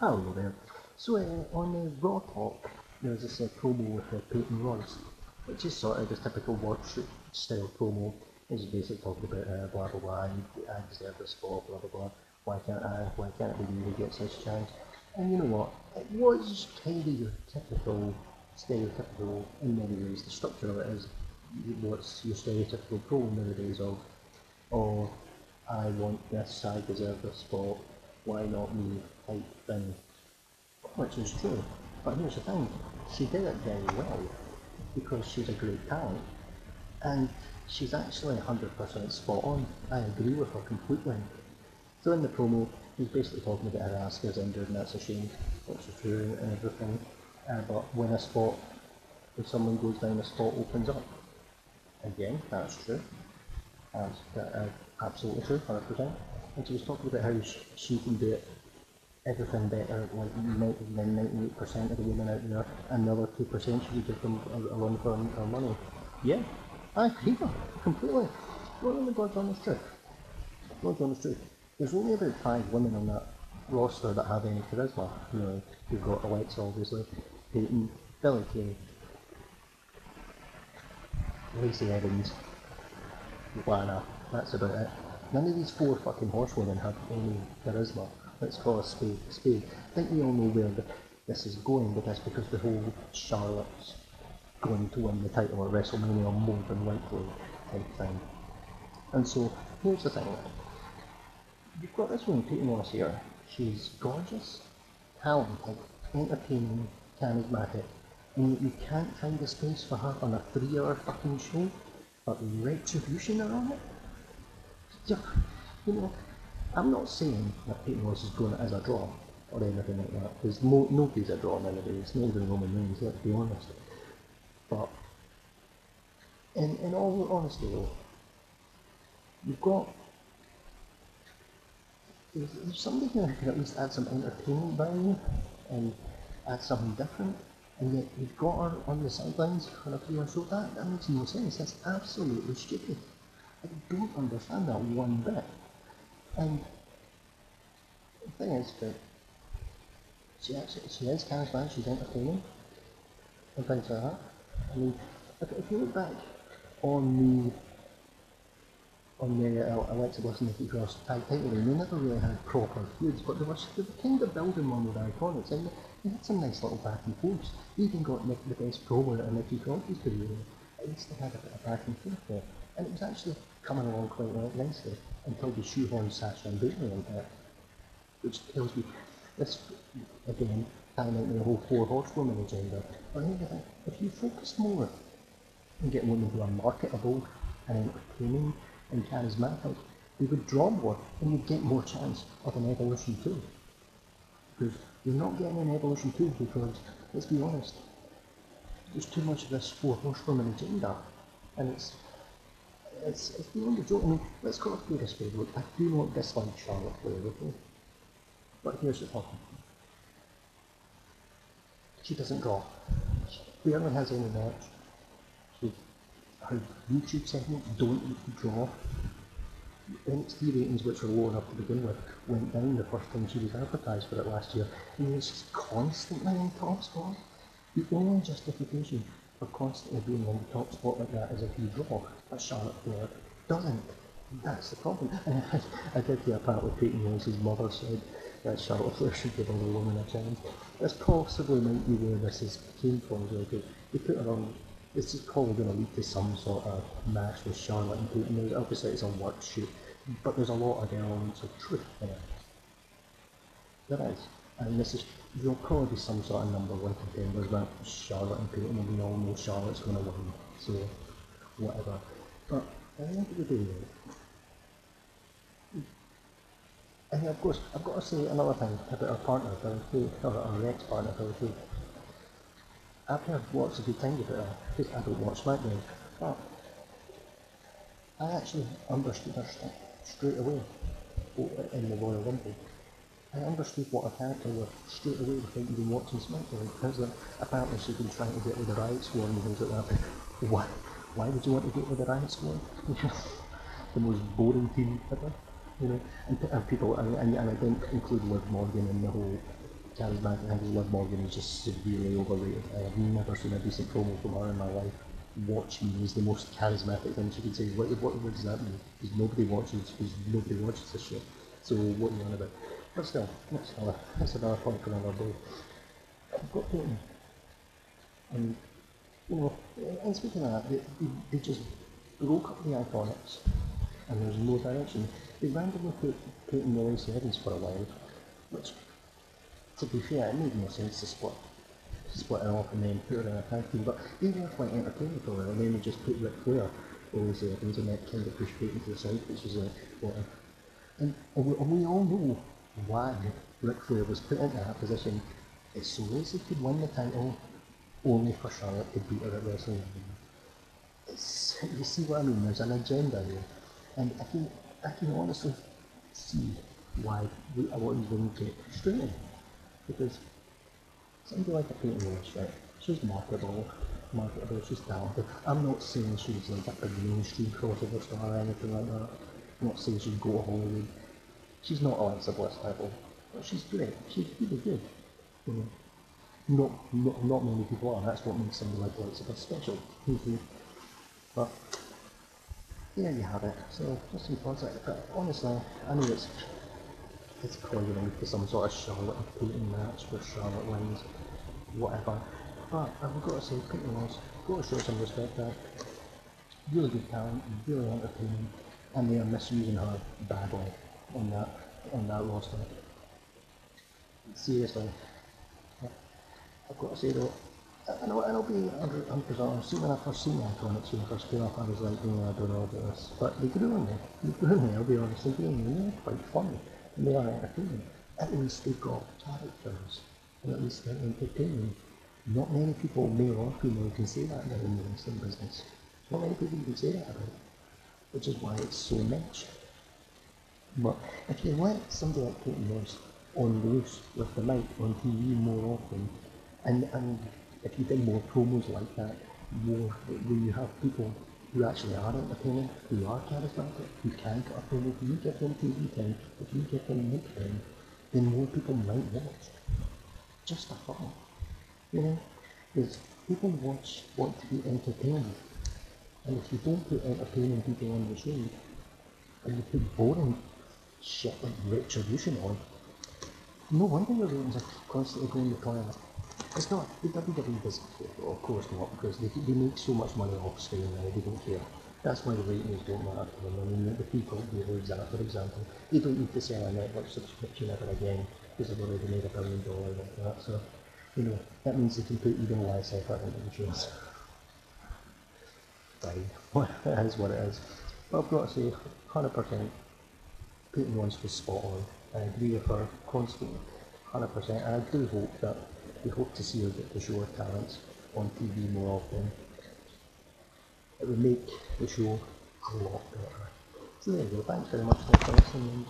Hello there. So uh, on the Raw Talk, there was this uh, promo with uh, Peyton Royce, which is sort of the typical watch style promo. It's basically talking about uh, blah blah blah, I, deserve this spot, blah blah blah. Why can't I? Why can't it be me who gets this chance? And you know what? It was kind of your typical, stereotypical in many ways. The structure of it is what's your stereotypical promo nowadays of, oh, I want this, I deserve this spot, why not me type thing. Which is true. But here's the thing, she did it very well because she's a great talent. And she's actually 100% spot on. I agree with her completely. So in the promo, he's basically talking about how Asuka's injured and that's a shame, which is true and everything. Uh, but when a spot, if someone goes down, a spot opens up. Again, that's true. That's uh, absolutely true, 100%. And she was talking about how she can do it everything better, like 98% of the women out there, another 2% should give them a, a run for their money. Yeah, I agree completely. What in the God's honest truth? God's honest truth. There's only about five women on that roster that have any charisma. You know, you've got Alexa, obviously, Peyton, Billie Kay, Lacey Evans, Lana, that's about it. None of these four fucking horsewomen have any charisma. Let's call spade a spade. I think we all know where this is going, but that's because the whole Charlotte's going to win the title at WrestleMania more than likely type thing. And so, here's the thing. You've got this woman, Peyton Royce here. She's gorgeous, talented, entertaining, charismatic, and yet you can't find a space for her on a three-hour fucking show, but retribution are it. You know, I'm not saying that Peyton Royce is going as a draw or anything like that, because mo- nobody's a draw nowadays, not even Roman Reigns, let's be honest. But in, in all honesty though, you've got there's somebody here who can at least add some entertainment value and add something different, and yet you've got her on the sidelines for a few hour show. That, that makes no sense. That's absolutely stupid. I don't understand that one bit. And the thing is that she actually she is charismatic, she's entertaining and things like that. I mean, if, if you look back on the on the uh, Alexa Bliss and Nikki Cross tag title, they never really had proper feuds, but they were, were kind of building one with iconics, and they had some nice little back and forths. Even got Nick, the best promo in Nikki Cross's career. At least they had a bit of back and forth there, and it was actually coming along quite nicely until they shoehorned Sasha and Bayley in there, which tells me this again tying into the whole four horsewoman agenda. But anyway, if you focus more on getting women who are marketable and entertaining and charismatic, they would draw more and you'd get more chance of an evolution too. Because you're not getting an evolution too because, let's be honest, there's too much of this four horsewoman agenda and it's it's, it's beyond a joke. I mean, let's call it spade a spade. I do not dislike Charlotte Flair? But here's the problem. She doesn't draw. She barely has any match. She, her YouTube segment don't draw. The NXT ratings, which were low enough to begin with, went down the first time she was advertised for it last year. Mean, it's just constantly in top spot. The only justification being in the top spot like that is if you draw, but Charlotte Flair doesn't. That's the problem. I, did hear a part where Peyton Royce's mother said that Charlotte Flair should give other woman a chance. This possibly might be where this is came from, because they put her on. This is probably going to lead to some sort of match with Charlotte and Peyton. Obviously, it's a work shoot, but there's a lot of elements of truth it. There is. And this is, there'll probably be some sort of number one contenders, but Charlotte and Peyton, and we all know Charlotte's going to win, so whatever. But at the end of the day, and of course, I've got to say another thing about our partner, Kay, or our ex-partner, Kay. I've heard lots of good things about her, because I don't watch SmackDown, but I actually understood her st straight away in the Royal Rumble. I understood what character was straight away without even watching SmackDown, because apparently she'd been trying to get with the Riot Squad and things like that. Why, why would you want to get with the Riot Squad? the most boring team ever you know, and, and people, and, and, and I didn't include Liv Morgan in the whole charismatic. Think Liv Morgan is just severely overrated. I have never seen a decent promo from her in my life. Watch me is the most charismatic thing she can say. What, what, what does that mean? Because nobody watches, because nobody watches this shit. So what are you on about? But still, that's another, that's another point for another day. I've got Peyton. And, you know, and speaking of that, they, they, they just broke up the Iconics and there's no direction. They randomly put Peyton and Lacey Evans for a while, which, to be fair, it made no sense to split split it off and then put her in a tag team. But they were quite entertaining for a while, and then they just put Ric Flair or Lacey Evans and that kind of pushed Peyton to the side, which was like, whatever. And, and, we, and we all know why Ric Flair was put into that position. It's so Lacey could win the title, only for Charlotte to beat her at WrestleMania. It's, you see what I mean? There's an agenda here. And I can, I can honestly see why we, a lot of women get frustrated. Because somebody like a Peyton Royce, right? She's marketable, marketable, she's talented. I'm not saying she's like a mainstream crossover star or anything like that. I'm not saying she'd go to Hollywood. She's not Alexa Bliss level, but she's great. She's really good. You know, not, not, not many people are. That's what makes somebody like Alexa Bliss special. but there you have it. So just thoughts like But honestly, I know it's it's calling for some sort of Charlotte and Peyton match where Charlotte wins, whatever. But uh, I've got to say, Peyton was got to show some respect there. Really good talent, really entertaining, and they are misusing her badly on that on that roster. Seriously, I've got to say though, and I'll, and I'll be 100% honest, when I first seen Iconics when I first came up, I was like, yeah, I don't know about this. But they grew on me, they grew on me, I'll be honest, they grew on me, they're quite funny, and they are entertaining. At least they've got characters, and at least they're entertaining. Not many people, male or female, can say that in the wrestling business. Not many people can say that about which is why it's so niche. But if you let somebody like Peyton Royce on loose with the mic on TV more often, and, and if you did more promos like that, more when you have people who actually are entertaining, who are charismatic, who can cut a promo, if you give them TV time, if you give them mic time, then more people might watch. Just a thought. You know? Because people watch want to be entertained. And if you don't put entertaining people on the show, and you put boring shit like retribution on, no wonder your ratings are constantly going the toilet. It's not, the WWE doesn't care, of course not, because they, they make so much money off screen they don't care. That's why the ratings don't matter to them. I mean, the people for example, they don't need to sell a Netflix subscription ever again, because they've already made a billion dollars like that, so, you know, that means they can put even less effort into the shows. Fine, it is what it is. But I've got to say, 100%, Peyton Royce was spot on. I agree with her constantly, 100%, and I do hope that we hope to see her get to show her talents on TV more often. It would make the show a lot better. So there you go, thanks very much for listening.